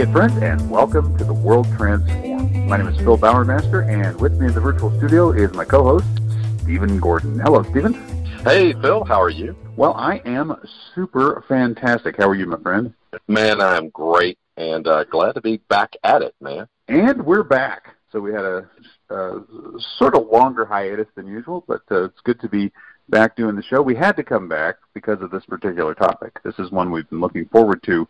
Hey, friends, and welcome to the World Transformed. My name is Phil Bowermaster, and with me in the virtual studio is my co-host, Stephen Gordon. Hello, Stephen. Hey, Phil. How are you? Well, I am super fantastic. How are you, my friend? Man, I'm great, and uh, glad to be back at it, man. And we're back. So we had a, a sort of longer hiatus than usual, but uh, it's good to be back doing the show. We had to come back because of this particular topic. This is one we've been looking forward to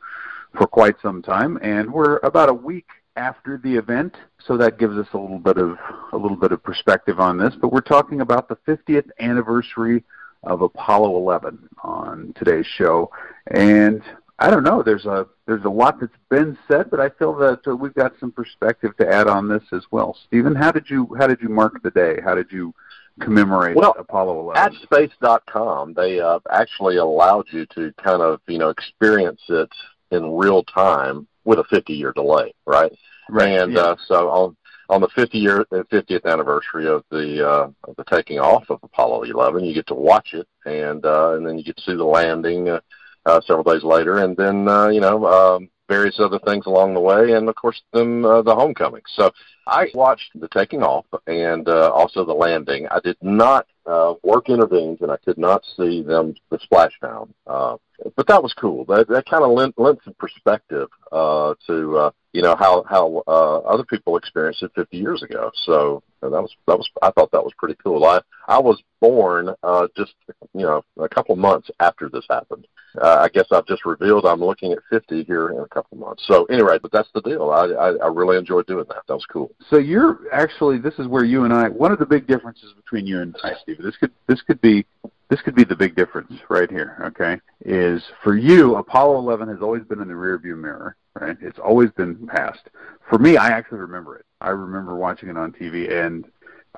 for quite some time, and we're about a week after the event, so that gives us a little bit of a little bit of perspective on this. But we're talking about the 50th anniversary of Apollo 11 on today's show, and I don't know. There's a there's a lot that's been said, but I feel that uh, we've got some perspective to add on this as well. Stephen, how did you how did you mark the day? How did you commemorate well, Apollo 11? At space.com, they uh, actually allowed you to kind of you know experience it in real time with a 50 year delay, right? Right. And yeah. uh, so on on the 50 year 50th anniversary of the uh, of the taking off of Apollo 11, you get to watch it, and uh, and then you get to see the landing uh, uh, several days later, and then uh, you know um, various other things along the way, and of course then uh, the homecoming. So I watched the taking off and uh, also the landing. I did not uh, work intervenes, and I could not see them the splashdown. Uh, but that was cool. That that kind of lent, lent some perspective uh, to uh, you know how how uh, other people experienced it 50 years ago. So that was that was I thought that was pretty cool. I I was born uh, just you know a couple months after this happened. Uh, I guess I've just revealed I'm looking at 50 here in a couple months. So anyway, but that's the deal. I, I I really enjoyed doing that. That was cool. So you're actually this is where you and I one of the big differences between you and I, Steve. This could this could be this could be the big difference right here, okay? Is for you, Apollo 11 has always been in the rearview mirror, right? It's always been past. For me, I actually remember it. I remember watching it on TV, and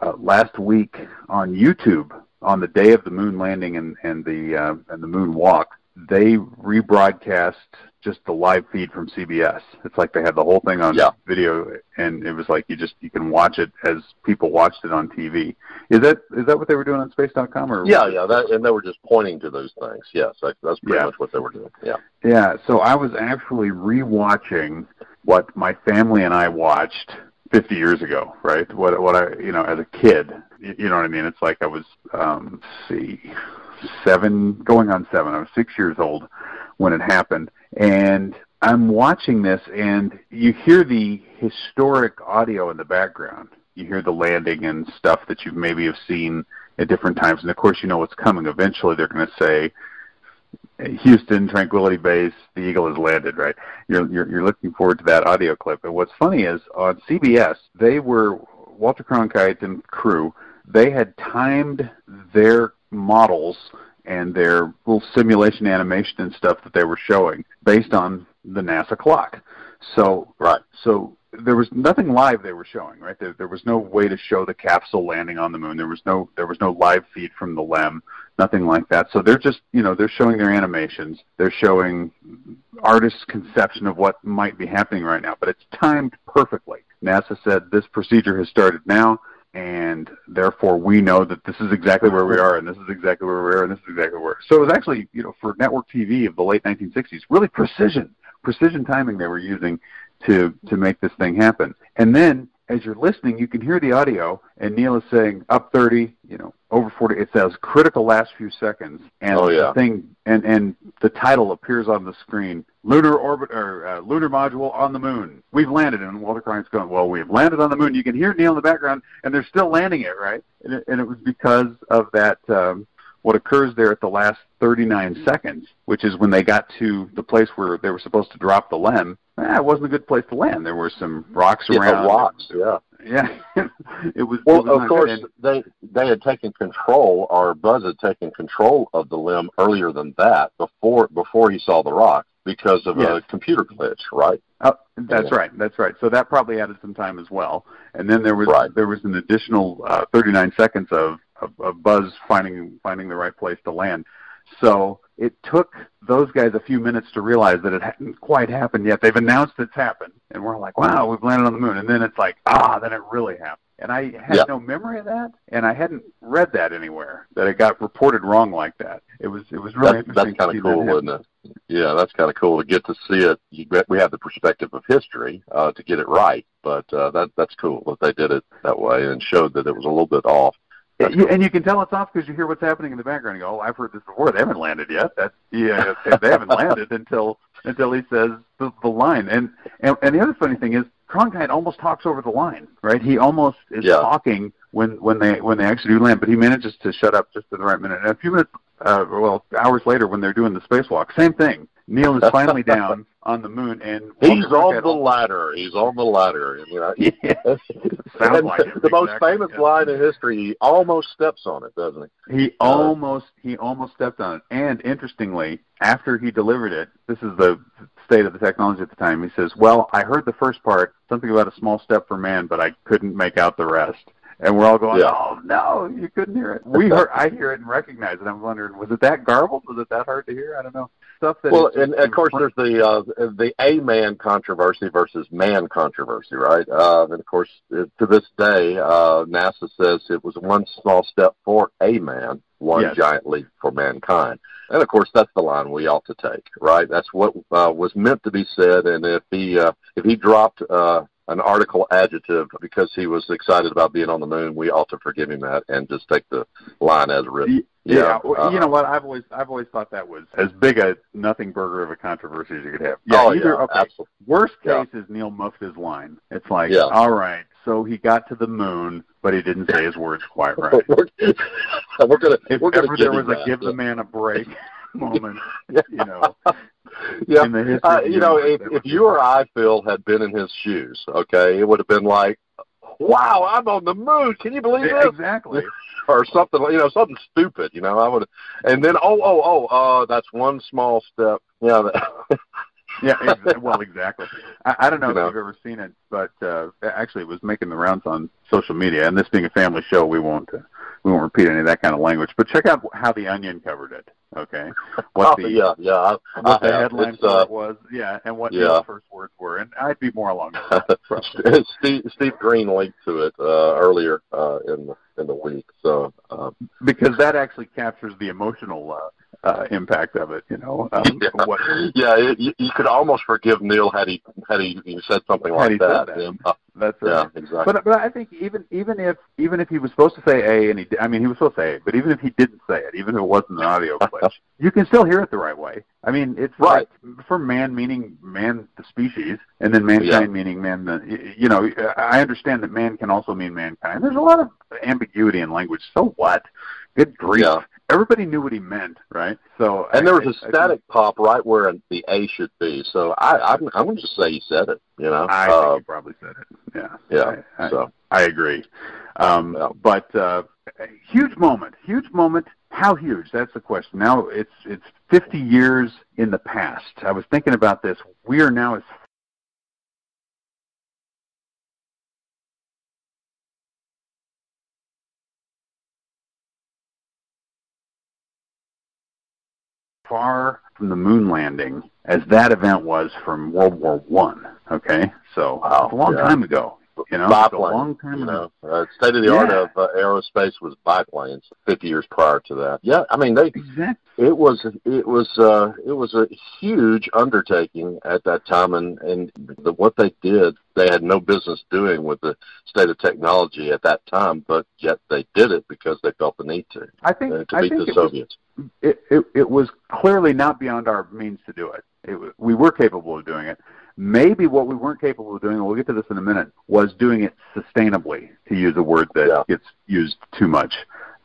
uh, last week on YouTube, on the day of the moon landing and, and the uh, and the moon walk, they rebroadcast just the live feed from CBS. It's like they had the whole thing on yeah. video, and it was like you just you can watch it as people watched it on TV. Is that is that what they were doing on Space.com? Or yeah, yeah, that, and they were just pointing to those things. Yes, that, that's pretty Yeah. much what they were doing. Yeah. Yeah, so I was actually rewatching what my family and I watched 50 years ago, right? What what I, you know, as a kid, you know what I mean? It's like I was um see 7 going on 7. I was 6 years old when it happened and I'm watching this and you hear the historic audio in the background. You hear the landing and stuff that you maybe have seen at different times and of course you know what's coming. Eventually they're going to say Houston Tranquility Base, the Eagle has landed, right? You're, you're you're looking forward to that audio clip. And what's funny is on CBS, they were Walter Cronkite and crew. They had timed their models and their little simulation animation and stuff that they were showing based on the NASA clock. So Right. so there was nothing live they were showing, right? There, there was no way to show the capsule landing on the moon. There was no there was no live feed from the LEM, nothing like that. So they're just you know they're showing their animations. They're showing artists' conception of what might be happening right now, but it's timed perfectly. NASA said this procedure has started now, and therefore we know that this is exactly where we are, and this is exactly where we are, and this is exactly where. So it was actually you know for network TV of the late 1960s, really precision, precision timing they were using to to make this thing happen. And then as you're listening, you can hear the audio, and Neil is saying up 30, you know, over 40. It says critical last few seconds, and Oh, yeah. the thing and and the title appears on the screen: lunar orbit or uh, lunar module on the moon. We've landed, and Walter Cronkite's going, well, we've landed on the moon. You can hear Neil in the background, and they're still landing it, right? And it, and it was because of that. Um, what occurs there at the last 39 seconds, which is when they got to the place where they were supposed to drop the LEM, eh, it wasn't a good place to land. There were some rocks Yeah, around. rocks. Yeah. Yeah, it was. Well, it was of course, good. They they had taken control, or Buzz had taken control of the LEM earlier than that, before before he saw the rock, because of Yes. a computer glitch, right? Oh, that's Yeah. right. That's right. So that probably added some time as well. And then there was Right. there was an additional uh, 39 seconds of, of, of Buzz finding finding the right place to land. So it took those guys a few minutes to realize that it hadn't quite happened yet. They've announced it's happened, and we're like, "Wow, we've landed on the moon." And then it's like, "Ah, then it really happened." and I had Yeah. no memory of that, and I hadn't read that anywhere that it got reported wrong like that. It was it was really That's, interesting. that's kind of cool, isn't it? Yeah, that's kind of cool to get to see it. You we have the perspective of history uh, to get it right, but uh, that that's cool that they did it that way and showed that it was a little bit off. That's You, and you can tell it's off because you hear what's happening in the background. You go, "Oh, I've heard this before. They haven't landed yet." That's yeah, they- they haven't landed until until he says the, the line. And, and and the other funny thing is, Cronkite almost talks over the line, right? He almost is Yeah. talking when when they when they actually do land, but he manages to shut up just at the right minute. And a few minutes, uh, well, hours later, when they're doing the spacewalk, same thing. Neil is finally down on the moon, and He's on the ladder. He's on the ladder. and, You know, Yeah. Sounds like the most famous yeah. line in history. He almost steps on it, doesn't he? He almost he almost stepped on it. And interestingly, after he delivered it, this is the state of the technology at the time. He says, "Well, I heard the first part, something about a small step for man, but I couldn't make out the rest." And we're all going, Yeah. "Oh no, you couldn't hear it." We heard, I hear it and recognize it. I'm wondering, was it that garbled? Was it that hard to hear? I don't know. Stuff that Well, and of course, there's the uh, the a man controversy versus man controversy, right? Uh, and of course, to this day, uh, NASA says it was one small step for a man, one Yes. giant leap for mankind. And of course, that's the line we ought to take, right? That's what uh, was meant to be said. And if he uh, if he dropped uh, an article adjective because he was excited about being on the moon, we ought to forgive him that and just take the line as written. Yeah, Yeah, uh, you know what? I've always I've always thought that was as big a nothing burger of a controversy as you could have. Yeah, oh either yeah, okay. absolutely. Worst Yeah. case is Neil muffed his line. It's like, Yeah. all right, so he got to the moon, but he didn't say his words quite right. we're, we're gonna If we're gonna ever there was a that. give the man a break moment, you know, yeah. in the history, Uh, you know, if if you or. I, Phil, had been in his shoes, okay, it would have been like, "Wow, I'm on the moon! Can you believe Yeah, this?" exactly. Or something, you know, something stupid. You know, I would, and then, oh, oh, oh, uh, that's one small step. Yeah, that, Yeah, well, exactly. I, I don't know You if know. you've ever seen it, but uh, actually, it was making the rounds on social media. And this being a family show, we won't uh, we won't repeat any of that kind of language. But check out how the Onion covered it. Okay, what oh, the yeah, yeah. I, what I the have. headline It's, uh, was, yeah, and what yeah. Neil's first words were, and I'd be more along probably. Steve Steve Green linked to it uh, earlier uh, in the in the week. So uh, because that actually captures the emotional uh, uh, impact of it. You know, um, yeah, what yeah, it, you, you could almost forgive Neil had he had he, he said something like that. that. Yeah, uh, that's yeah, right. exactly. But but I think even even if even if he was supposed to say A and he I mean he was supposed to say A, but even if he didn't say it, even if it wasn't an audio glitch, you can still hear it the right way. I mean it's Right. like for man meaning man the species, and then mankind Yeah. meaning man the you know I understand that man can also mean mankind. There's a lot of ambiguity in language. So what? Good grief. Yeah. Everybody knew what he meant, right? So And there was I- a I- static pop right where the A should be. So I, I'm, I'm going to just say he said it. You know. I Uh, think he probably said it. Yeah. yeah. I, I, so I agree. Um, Yeah. But uh, a huge moment, huge moment. How huge? That's the question. Now it's it's 50 years in the past. I was thinking about this. We are now as far from the moon landing as that event was from World War One. Okay, so Wow, it's a long yeah. time ago. You know, it's a long time you ago. know, uh, state of the art of uh, aerospace was biplanes. 50 years prior to that. Yeah. I mean, they Exactly. it was it was uh it was a huge undertaking at that time and and the, what they did they had no business doing with the state of technology at that time but yet they did it because they felt the need to I think uh, to I beat think the it was, soviets it, it it was clearly not beyond our means to do it. It we were capable of doing it. Maybe what we weren't capable of doing, and we'll get to this in a minute, was doing it sustainably. To use a word that Yeah. gets used too much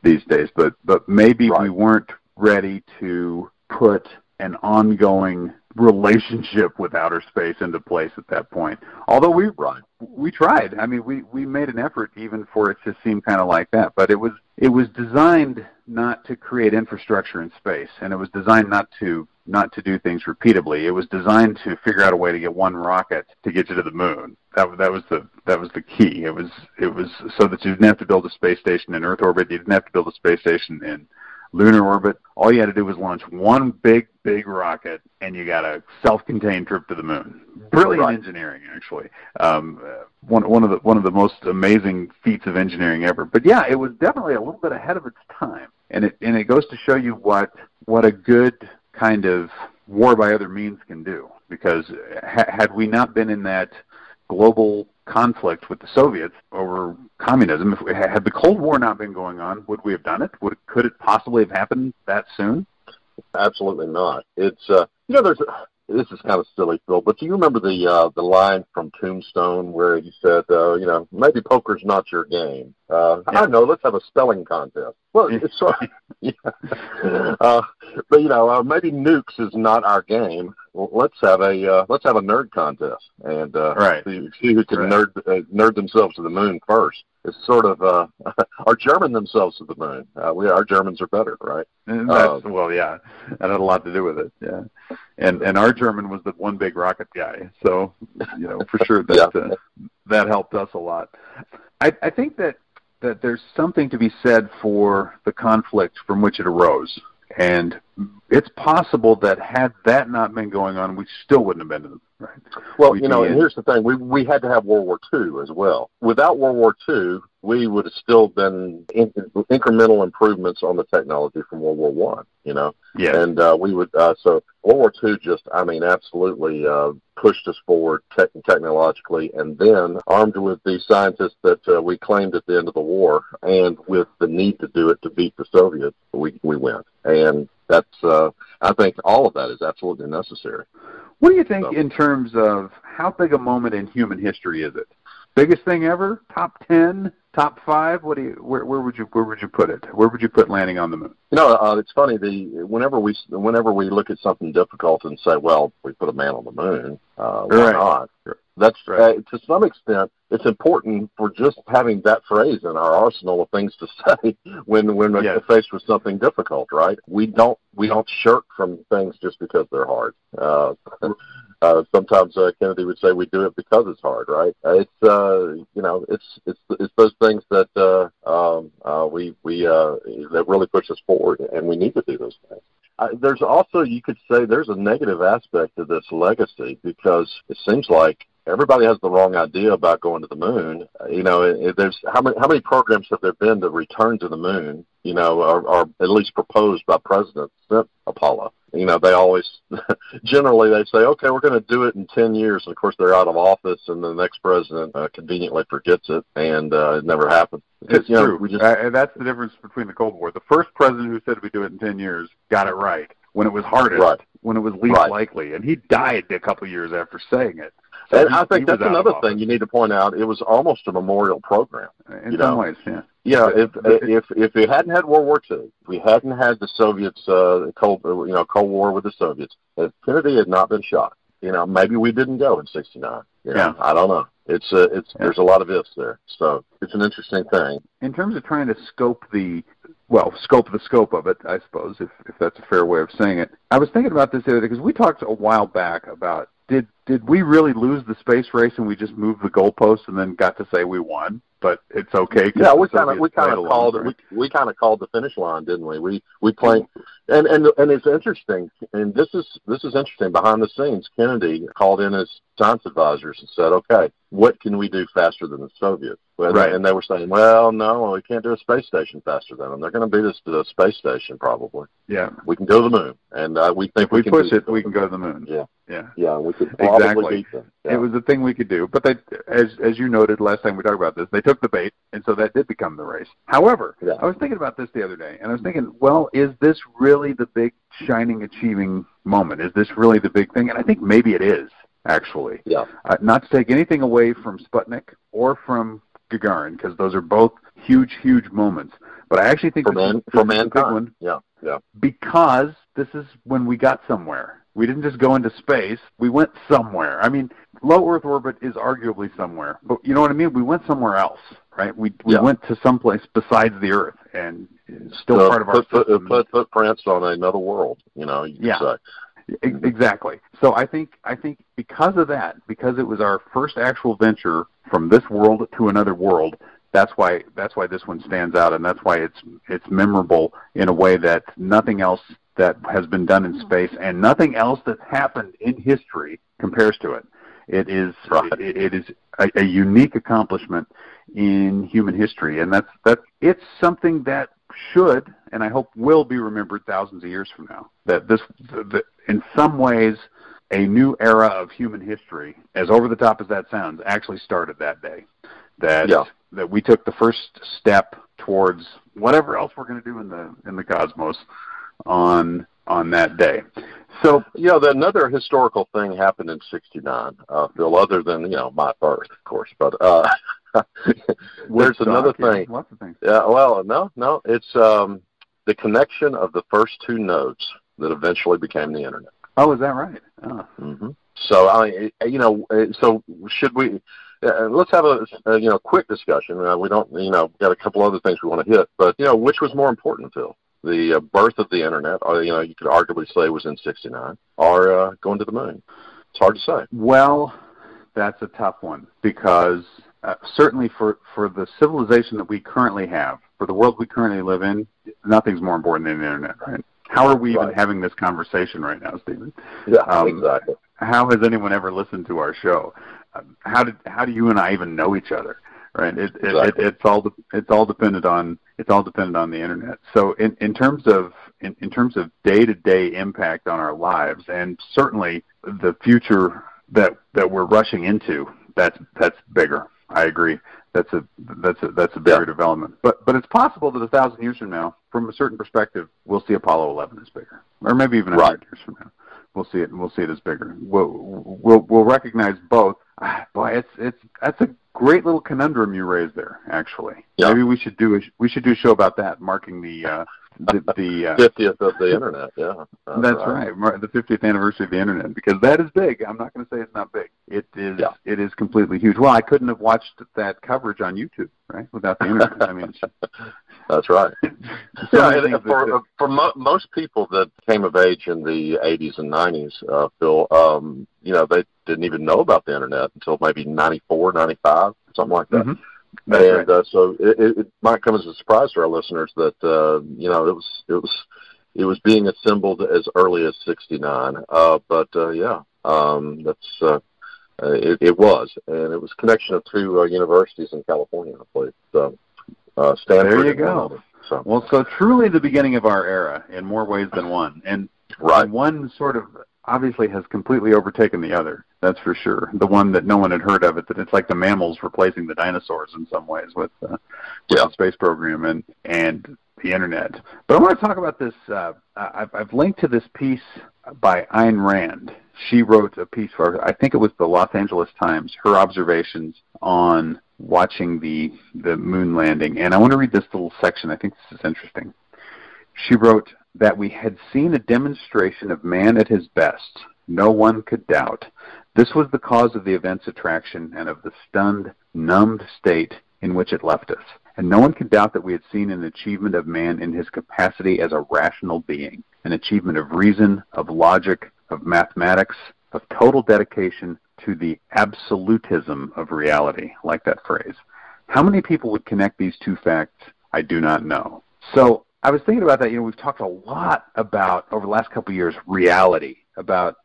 these days, but but maybe we weren't ready to put an ongoing relationship with outer space into place at that point. Although we right we tried. I mean, we we made an effort even for it to seem kind of like that, but it was it was designed not to create infrastructure in space, and it was designed not to not to do things repeatably. It was designed to figure out a way to get one rocket to get you to the moon. That was that was the that was the key. It was it was so that you didn't have to build a space station in Earth orbit. You didn't have to build a space station in lunar orbit. All you had to do was launch one big, big rocket, and you got a self-contained trip to the moon. Brilliant right. engineering, actually. Um, one one of the one of the most amazing feats of engineering ever. But yeah, it was definitely a little bit ahead of its time, and it and it goes to show you what what a good kind of war by other means can do. Because ha- had we not been in that global conflict with the Soviets over communism. If we, had the Cold War not been going on, would we have done it? Would could it possibly have happened that soon? Absolutely not. It's uh, you know there's this is kind of silly, Phil, but do you remember the uh, the line from Tombstone where he said, uh, you know, maybe poker's not your game. Uh, yeah. I know. Let's have a spelling contest. Well, it's sort of, yeah. uh, but you know, uh, maybe nukes is not our game. Well, let's have a uh, let's have a nerd contest and uh, right. see, see who can right. nerd uh, nerd themselves to the moon first. It's sort of uh, our German themselves to the moon. Uh, we our Germans are better, right? And that's, uh, well, yeah, that had a lot to do with it. Yeah, and and our German was the one big rocket guy, so you know for sure that yeah. uh, that helped us a lot. I I think that that there's something to be said for the conflict from which it arose. And it's possible that had that not been going on, we still wouldn't have been in the right. Well, We'd you know, and here's the thing: we we had to have World War II as well. Without World War II, we would have still been in, incremental improvements on the technology from World War One. You know, yeah, and uh, we would uh, so World War II just, I mean, absolutely uh, pushed us forward te- technologically, and then armed with the scientists that uh, we claimed at the end of the war, and with the need to do it to beat the Soviets, we we went, and that's uh, I think all of that is absolutely necessary. What do you think so. in terms of how big a moment in human history is it? Biggest thing ever? Top ten? Top five? What do you? Where, where would you? Where would you put it? Where would you put landing on the moon? You know, uh, it's funny. The whenever we whenever we look at something difficult and say, "Well, we put a man on the moon," uh, why right. not? That's right. uh, to some extent, it's important for just having that phrase in our arsenal of things to say when when yes. we're faced with something difficult. Right? We don't we don't shirk from things just because they're hard. Uh, uh, sometimes uh, Kennedy would say we do it because it's hard, right? It's uh, you know, it's it's it's those things that uh, um, uh, we we uh, that really push us forward, and we need to do those things. Uh, there's also, you could say, there's a negative aspect to this legacy because it seems like everybody has the wrong idea about going to the moon. Uh, you know, there's how many how many programs have there been to return to the moon? You know, or, or at least proposed by presidents since Apollo. You know, they always generally they say, okay, we're going to do it in ten years, and of course they're out of office, and the next president uh, conveniently forgets it, and uh, it never happens. It's you true. we just, uh, that's the difference between the Cold War. The first president who said we do it in ten years got it right when it was hardest, right. when it was least right. likely, and he died a couple of years after saying it. And he, I think that's another thing you need to point out. It was almost a memorial program. In some know? ways, yeah. Yeah, if if if we hadn't had World War II, if we hadn't had the Soviets, uh, Cold you know Cold War with the Soviets, if Kennedy had not been shot, you know maybe we didn't go in '69. You know, yeah, I don't know. It's uh, it's yeah. there's a lot of ifs there, so it's an interesting thing. In terms of trying to scope the well, scope the scope of it, I suppose, if if that's a fair way of saying it. I was thinking about this the other day because we talked a while back about did we really lose the space race and we just moved the goalposts and then got to say we won? But it's okay. Yeah, we kind of we kind of called it. We, we kind of called the finish line, didn't we? We we played, and and and it's interesting. And this is this is interesting. Behind the scenes, Kennedy called in his science advisors and said, "Okay, what can we do faster than the Soviets?" Well, right. And they were saying, "Well, no, we can't do a space station faster than them. They're going to beat us to the space station probably. Yeah, we can go to the moon, and uh, we think if we, we can push it, we can go to the moon. Yeah, yeah, yeah. We could exactly. beat them. Yeah. It was a thing we could do, but they, as as you noted last time we talked about this, they took the bait, and so that did become the race. However, yeah. I was thinking about this the other day, and I was thinking, well, is this really the big shining achieving moment? Is this really the big thing? And I think maybe it is actually. Yeah. Uh, not to take anything away from Sputnik or from Gagarin, because those are both huge, huge moments. But I actually think for, this man, is, for mankind. is a big one. Yeah, yeah. Because this is when we got somewhere. We didn't just go into space. We went somewhere. I mean, low Earth orbit is arguably somewhere, but you know what I mean. We went somewhere else, right? We we yeah. went to someplace besides the Earth, and still so part of put, our put, put footprints on another world. You know, you yeah. Say. Exactly. So I think I think because of that, because it was our first actual venture from this world to another world, that's why that's why this one stands out, and that's why it's it's memorable in a way that nothing else that has been done in mm-hmm. space and nothing else that's happened in history compares to it. It is right. it, it is a, a unique accomplishment in human history, and that's that. It's something that should and I hope will be remembered thousands of years from now. That this, the, in some ways, a new era of human history, as over the top as that sounds, actually started that day. That yeah. that we took the first step towards whatever else we're going to do in the in the cosmos on on that day. So you know, another historical thing happened in '69, uh, Phil. Other than you know my birth, of course, but uh, there's another thing. Yeah, lots of things. Yeah, well, no, no, it's um, the connection of the first two nodes that eventually became the internet. Oh, is that right? Oh. Mm-hmm. So I, you know, so should we? Uh, let's have a, a you know quick discussion. Uh, we don't, you know, got a couple other things we want to hit, but you know, which was more important, Phil? The uh, birth of the internet, or you know, you could arguably say was in '69, or uh, going to the moon. It's hard to say. Well, that's a tough one because uh, certainly for for the civilization that we currently have, for the world we currently live in, nothing's more important than the internet, right? How are we right. even having this conversation right now, Stephen? Yeah, um, exactly. How has anyone ever listened to our show? Um, how did how do you and I even know each other? Right? It, exactly. it, it's all it's all dependent on it's all dependent on the internet. So in in terms of in, in terms of day to day impact on our lives, and certainly the future that that we're rushing into, that's that's bigger. I agree. That's a that's a that's a bigger yeah. development. But but it's possible that a thousand years from now, from a certain perspective, we'll see Apollo 11 as bigger, or maybe even a hundred right. years from now, we'll see it and we'll see it as bigger. We'll we'll we'll recognize both. Boy, it's it's that's a great little conundrum you raised there. Actually, yeah. maybe we should do a we should do a show about that, marking the. Uh, the, the uh, 50th of the internet, yeah. That's, that's right. right. The 50th anniversary of the internet, because that is big. I'm not going to say it's not big. It is. Yeah. It is completely huge. Well, I couldn't have watched that coverage on YouTube, right, without the internet. I mean, that's right. so yeah, for for mo- most people that came of age in the 80s and 90s, uh, Phil, um, you know, they didn't even know about the internet until maybe 94, 95, something like that. Mm-hmm. That's and right. uh, so it, it might come as a surprise to our listeners that uh, you know it was it was it was being assembled as early as '69. Uh, but uh, yeah, um, that's uh, it, it was, and it was connection of two uh, universities in California, I believe. So, uh, Stanford. There you go. So. Well, so truly the beginning of our era in more ways than one, and right. one sort of obviously has completely overtaken the other. That's for sure. The one that no one had heard of it. That it's like the mammals replacing the dinosaurs in some ways with, uh, with yeah. the space program and and the internet. But I want to talk about this. Uh, I've, I've linked to this piece by Ayn Rand. She wrote a piece for I think it was the Los Angeles Times. Her observations on watching the the moon landing, and I want to read this little section. I think this is interesting. She wrote that we had seen a demonstration of man at his best. No one could doubt. This was the cause of the event's attraction and of the stunned, numbed state in which it left us. And no one could doubt that we had seen an achievement of man in his capacity as a rational being, an achievement of reason, of logic, of mathematics, of total dedication to the absolutism of reality. Like that phrase. How many people would connect these two facts? I do not know. So I was thinking about that. You know, we've talked a lot about over the last couple of years reality, about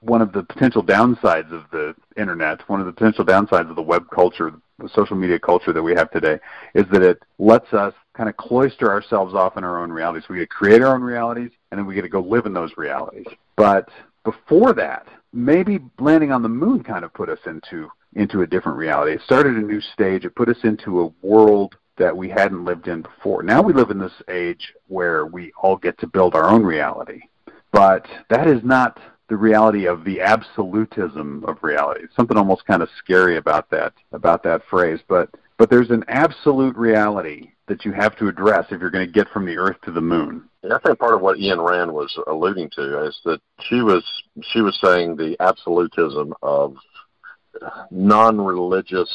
one of the potential downsides of the internet, one of the potential downsides of the web culture, the social media culture that we have today, is that it lets us kind of cloister ourselves off in our own realities. We get to create our own realities, and then we get to go live in those realities. But before that, maybe landing on the moon kind of put us into into a different reality. It started a new stage. It put us into a world that we hadn't lived in before. Now we live in this age where we all get to build our own reality. But that is not the reality of the absolutism of reality. Something almost kind of scary about that about that phrase, but but there's an absolute reality that you have to address if you're going to get from the earth to the moon. I think part of what Ayn Rand was alluding to is that she was she was saying the absolutism of non-religious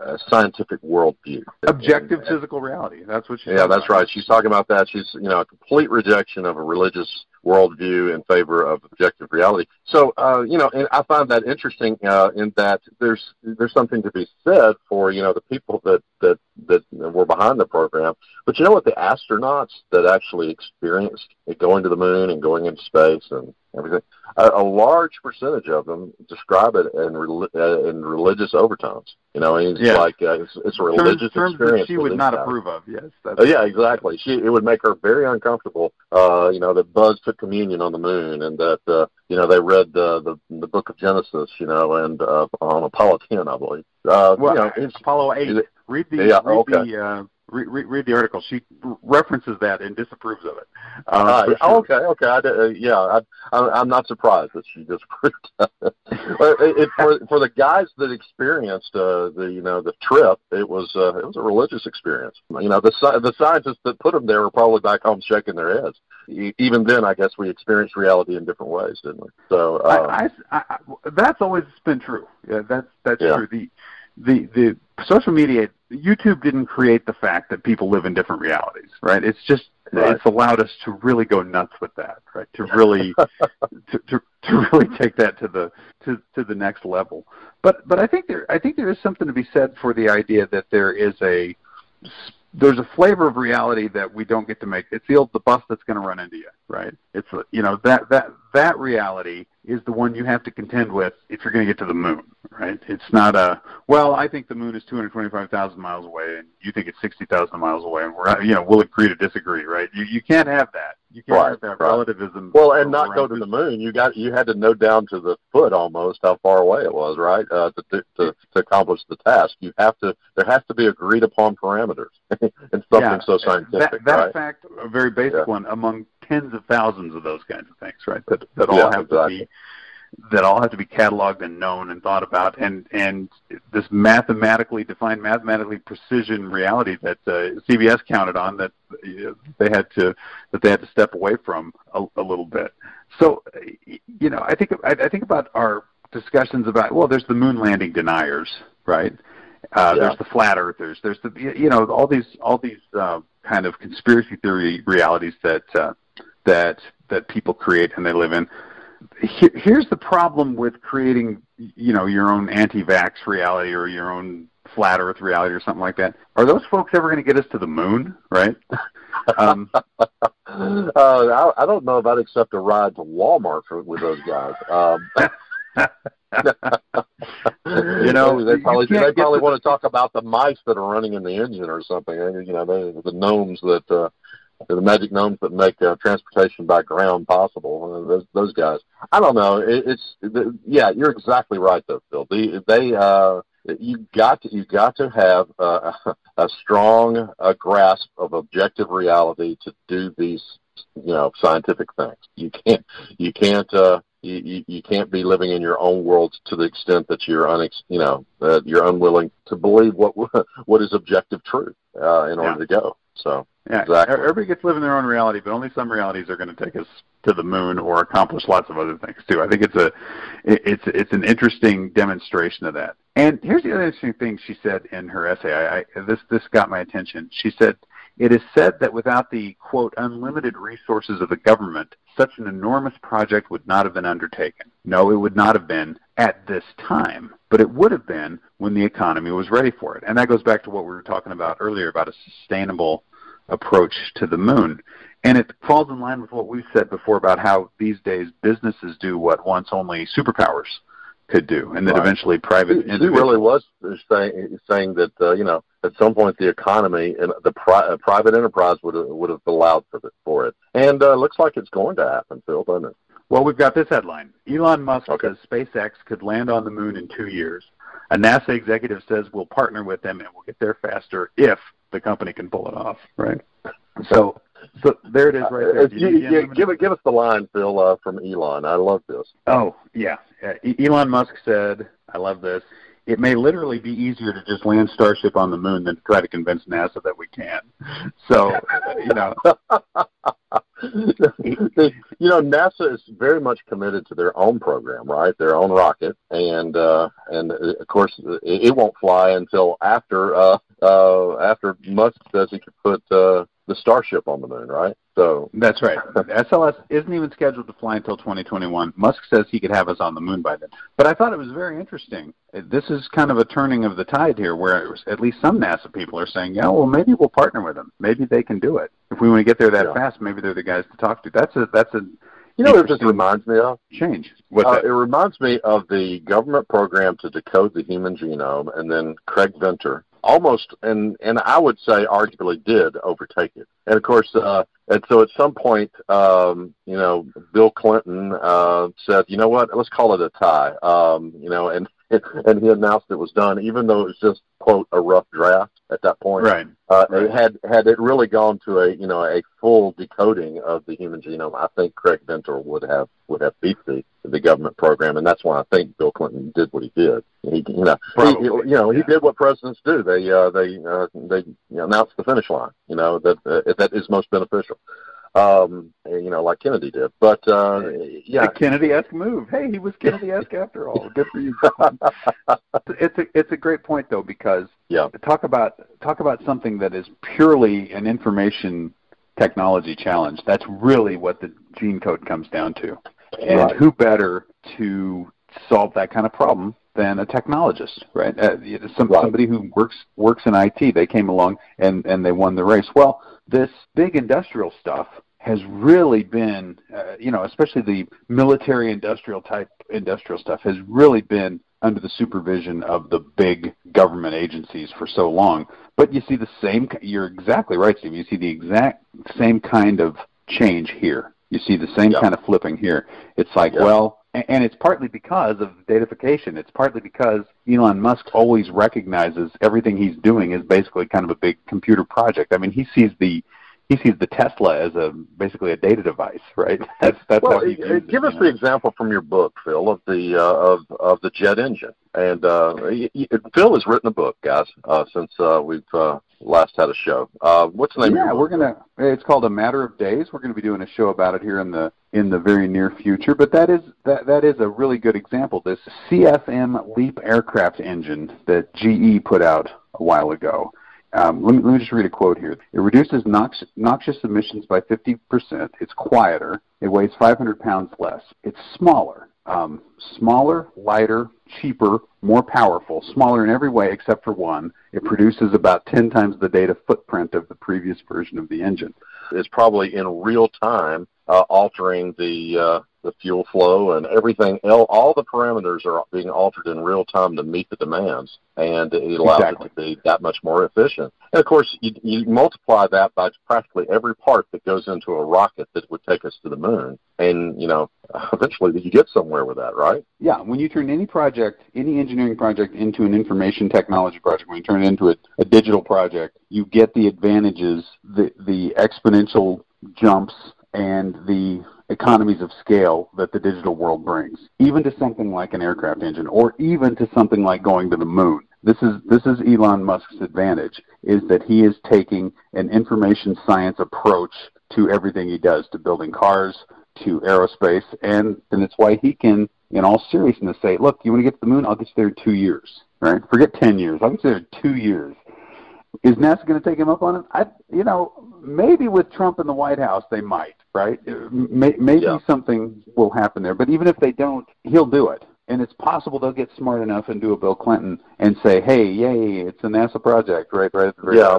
uh, scientific worldview. Objective and, physical reality. That's what she's. Yeah, that's about. right. She's talking about that. She's you know a complete rejection of a religious worldview in favor of objective reality. So, uh, you know, and I find that interesting uh, in that there's there's something to be said for you know the people that that that were behind the program. But you know what? The astronauts that actually experienced going to the moon and going into space and everything, a, a large percentage of them describe it in uh, in religious overtones. You know, it's yeah. like uh, it's, it's a religious terms, experience. That she would not approve of. Yes. Uh, yeah, exactly. She it would make her very uncomfortable. Uh, you know, that Buzz took communion on the moon, and that uh, you know they read the the, the Book of Genesis. You know, and uh, on Apollo ten, I believe. Uh, well, you know, it's, Apollo eight. It, read the yeah, read okay. the uh, read, read the article. She references that and disapproves of it. Uh, uh, sure. Okay, okay. I, uh, yeah, I, I, I'm not surprised that she disapproved it. it, for for the guys that experienced uh, the you know the trip, it was uh, it was a religious experience. You know, the the scientists that put them there were probably back home shaking their heads. Even then, I guess we experienced reality in different ways, didn't we? So um, I, I, I, that's always been true. Yeah, that's that's yeah. true. The the the social media YouTube didn't create the fact that people live in different realities, right? It's just right. it's allowed us to really go nuts with that, right? To really to, to to really take that to the to to the next level. But but I think there I think there is something to be said for the idea that there is a there's a flavor of reality that we don't get to make. It's the the bus that's going to run into you, right? It's you know that that that reality is the one you have to contend with if you're going to get to the moon, right? It's not a well. I think the moon is 225,000 miles away, and you think it's 60,000 miles away, and we're you know we'll agree to disagree, right? You you can't have that. You can't right, have right. relativism. Well, and not go to the moon. You got you had to know down to the foot almost how far away it was, right? Uh, to, to to accomplish the task, you have to. There has to be agreed upon parameters in something yeah, so scientific. That, that right? fact, a very basic yeah. one among tens of thousands of those kinds of things, right? That that all yeah, have exactly. to be that all have to be cataloged and known and thought about, and and this mathematically defined, mathematically precision reality that uh, CBS counted on that uh, they had to that they had to step away from a, a little bit. So, you know, I think I, I think about our discussions about well, there's the moon landing deniers, right? Uh, yeah. There's the flat earthers. There's the you know all these all these uh, kind of conspiracy theory realities that uh, that that people create and they live in here's the problem with creating, you know, your own anti-vax reality or your own flat Earth reality or something like that. Are those folks ever going to get us to the moon? Right? um, uh, I, I don't know if I'd accept a ride to Walmart for, with those guys. Um, you know, they probably they probably want to talk about the mice that are running in the engine or something. You know, they, the gnomes that uh, the magic gnomes that make uh, transportation by ground possible. Uh, those, those guys. I don't know. It, it's the, yeah, you're exactly right though, Phil. They, they uh, you got to you got to have uh, a strong uh, grasp of objective reality to do these you know scientific things. You can't you can't uh, you, you can't be living in your own world to the extent that you're unex, you know uh, you're unwilling to believe what what is objective truth uh, in order yeah. to go. So yeah, exactly. everybody gets to live in their own reality, but only some realities are going to take us to the moon or accomplish lots of other things too. I think it's a it's it's an interesting demonstration of that. And here's the other interesting thing she said in her essay. I, I this this got my attention. She said it is said that without the quote unlimited resources of the government, such an enormous project would not have been undertaken. No, it would not have been at this time, but it would have been when the economy was ready for it. And that goes back to what we were talking about earlier about a sustainable approach to the moon. And it falls in line with what we've said before about how these days businesses do what once only superpowers could do, and that right. eventually private. He, he really was saying saying that uh, you know at some point the economy and the pri- uh, private enterprise would have, would have allowed for it, for it, and uh, looks like it's going to happen, Phil, doesn't it? Well, we've got this headline: Elon Musk okay. says SpaceX could land on the moon in two years. A NASA executive says we'll partner with them and we'll get there faster if the company can pull it off. Right. So, so there it is, right there. Uh, you, you, give it, give us the line, Phil, uh, from Elon. I love this. Oh yeah, uh, Elon Musk said, "I love this." It may literally be easier to just land Starship on the moon than to try to convince NASA that we can. So, you know, you know, NASA is very much committed to their own program, right? Their own rocket, and uh, and uh, of course, it, won't fly until after uh, uh, after Musk says he could put uh, the Starship on the moon, right? So that's right. SLS isn't even scheduled to fly until 2021. Musk says he could have us on the moon by then. But I thought it was very interesting. This is kind of a turning of the tide here, where was, at least some NASA people are saying, "Yeah, well, maybe we'll partner with them. Maybe they can do it. If we want to get there that yeah. fast, maybe they're the guys to talk to." That's a that's a you know what it just reminds me of? Change. What's uh, that? It reminds me of the government program to decode the human genome, and then Craig Venter almost and and I would say arguably did overtake it. And of course, uh, and so at some point, um, you know, Bill Clinton uh, said, you know what, let's call it a tie. Um, you know, and and he announced it was done, even though it was just quote a rough draft at that point. Right. Uh, right. Had had it really gone to a you know a full decoding of the human genome, I think Craig Venter would have would have beat the the government program, and that's why I think Bill Clinton did what he did. He you know he, you know he did what presidents do. They uh, they uh, they you know, announced the finish line. You know that uh, that is most beneficial um, you know, like Kennedy did. But uh, yeah, Kennedy-esque move. Hey, he was Kennedy-esque after all. Good for you. it's a it's a great point though because yeah, talk about talk about something that is purely an information technology challenge. That's really what the gene code comes down to. And right. who better to solve that kind of problem than a technologist, right? Uh, some, right. Somebody who works works in IT. They came along and and they won the race. Well, this big industrial stuff has really been, uh, you know, especially the military industrial type industrial stuff has really been under the supervision of the big government agencies for so long. But you see the same, you're exactly right, Steve. You see the exact same kind of change here. You see the same kind of flipping here. It's like, well, and it's partly because of datafication. It's partly because Elon Musk always recognizes everything he's doing is basically kind of a big computer project. I mean, he sees the he sees the Tesla as a basically a data device, right? That's that's well, how he views give it, us know? the example from your book, Phil, of the uh, of of the jet engine. And uh, Phil has written a book, guys, uh, since uh, we've uh, last had a show. Uh, what's the name? Yeah, we're gonna. It's called A Matter of Days. We're gonna be doing a show about it here in the in the very near future. But that is that that is a really good example. This CFM LEAP aircraft engine that GE put out a while ago um, let, me, let me just read a quote here. It reduces nox- noxious emissions by 50%. It's quieter. It weighs 500 pounds less. It's smaller. Um, smaller, lighter, cheaper, more powerful, smaller in every way except for one. It produces about 10 times the data footprint of the previous version of the engine. It's probably in real time uh, altering the uh, the fuel flow and everything. All the parameters are being altered in real time to meet the demands, and it allows exactly. it to be that much more efficient. And of course, you, you multiply that by practically every part that goes into a rocket that would take us to the moon, and you know, eventually you get somewhere with that, right? Yeah. When you turn any project, any engineering project, into an information technology project, when you turn it into a, a digital project, you get the advantages, the the exponential jumps and the economies of scale that the digital world brings, even to something like an aircraft engine or even to something like going to the moon. This is this is Elon Musk's advantage is that he is taking an information science approach to everything he does, to building cars, to aerospace, and and it's why he can, in all seriousness, say, "Look, you want to get to the moon? I'll get you there in two years. Right? Forget ten years. I'll get you there in two years." Is NASA going to take him up on it? I, you know, maybe with Trump in the White House, they might right? Uh, maybe yeah. something will happen there, but even if they don't, he'll do it. And it's possible they'll get smart enough and do a Bill Clinton and say, "Hey, yay, it's a NASA project!" Right, right. Very yeah,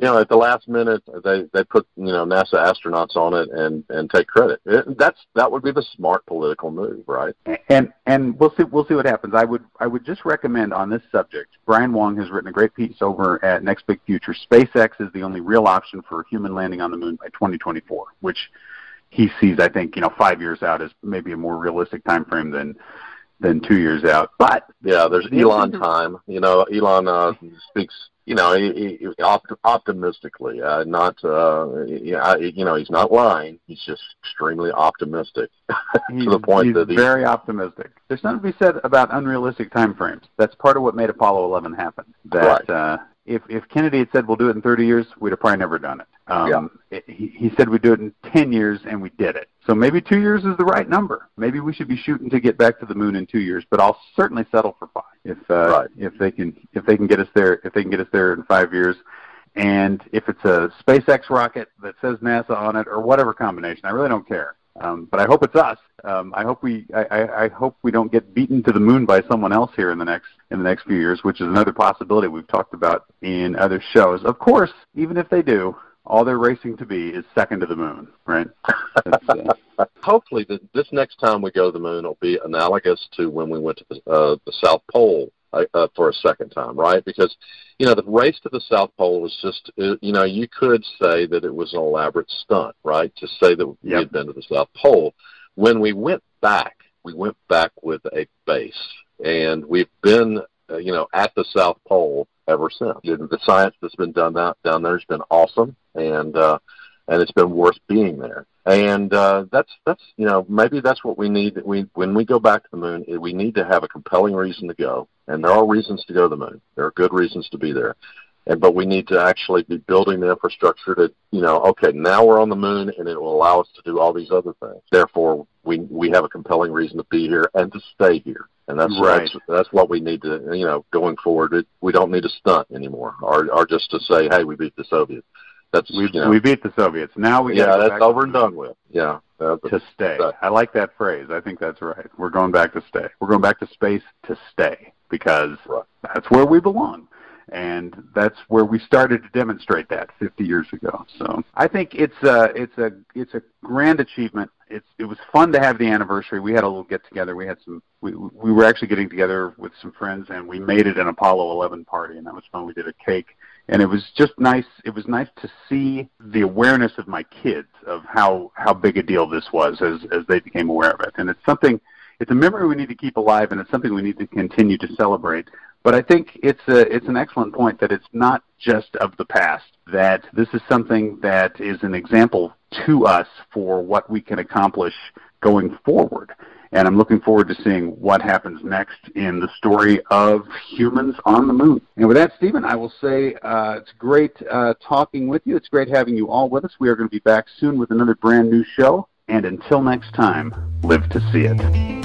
you know, at the last minute, they they put you know NASA astronauts on it and and take credit. It, that's that would be the smart political move, right? And and we'll see we'll see what happens. I would I would just recommend on this subject. Brian Wang has written a great piece over at Next Big Future. SpaceX is the only real option for human landing on the moon by 2024, which he sees, I think, you know, five years out as maybe a more realistic time frame than than two years out. But yeah, there's Elon time. You know, Elon uh, speaks you know, he, he, opt- optimistically, uh, not, uh, you know, he's not lying. He's just extremely optimistic to the point he's that he's very optimistic. There's something to be said about unrealistic time frames. That's part of what made Apollo 11 happen. That right. uh, if if Kennedy had said we'll do it in 30 years, we'd have probably never done it. Um, yeah. it he, he said we'd do it in 10 years, and we did it. So maybe two years is the right number. Maybe we should be shooting to get back to the moon in two years. But I'll certainly settle for five if uh, right. if they can if they can get us there if they can get us there in five years. And if it's a SpaceX rocket that says NASA on it or whatever combination, I really don't care. Um, but I hope it's us. Um, I hope we I, I, hope we don't get beaten to the moon by someone else here in the next in the next few years, which is another possibility we've talked about in other shows. Of course, even if they do, all they're racing to be is second to the moon, right? Uh... Hopefully, the, this next time we go to the moon will be analogous to when we went to the, uh, the South Pole uh, uh, for a second time, right? Because you know the race to the South Pole was just uh, you know you could say that it was an elaborate stunt, right? To say that yep. we had been to the South Pole. When we went back, we went back with a base, and we've been uh, you know at the South Pole ever since. The science that's been done down, down there has been awesome, and uh, and it's been worth being there. And uh, that's that's you know maybe that's what we need. We when we go back to the moon, we need to have a compelling reason to go, and there are reasons to go to the moon. There are good reasons to be there, and but we need to actually be building the infrastructure to you know okay now we're on the moon and it will allow us to do all these other things. Therefore, we we have a compelling reason to be here and to stay here, and that's right. that's, that's what we need to you know going forward. It, we don't need to stunt anymore, or or just to say hey we beat the Soviets. That's we know, we beat the Soviets. Now we yeah, that's over and done with. Yeah, to stay. I like that phrase. I think that's right. We're going back to stay. We're going back to space to stay because right. that's where we belong. And that's where we started to demonstrate that 50 years ago. So I think it's a it's a it's a grand achievement. It's it was fun to have the anniversary. We had a little get together. We had some we we were actually getting together with some friends and we made it an Apollo 11 party and that was fun. We did a cake and it was just nice it was nice to see the awareness of my kids of how how big a deal this was as as they became aware of it. And it's something it's a memory we need to keep alive and it's something we need to continue to celebrate. But i think it's a it's an excellent point that it's not just of the past that this is something that is an example to us for what we can accomplish going forward and I'm looking forward to seeing what happens next in the story of humans on the moon. And with that, Stephen, I will say uh, it's great uh, talking with you. It's great having you all with us. We are going to be back soon with another brand new show. And until next time, live to see it.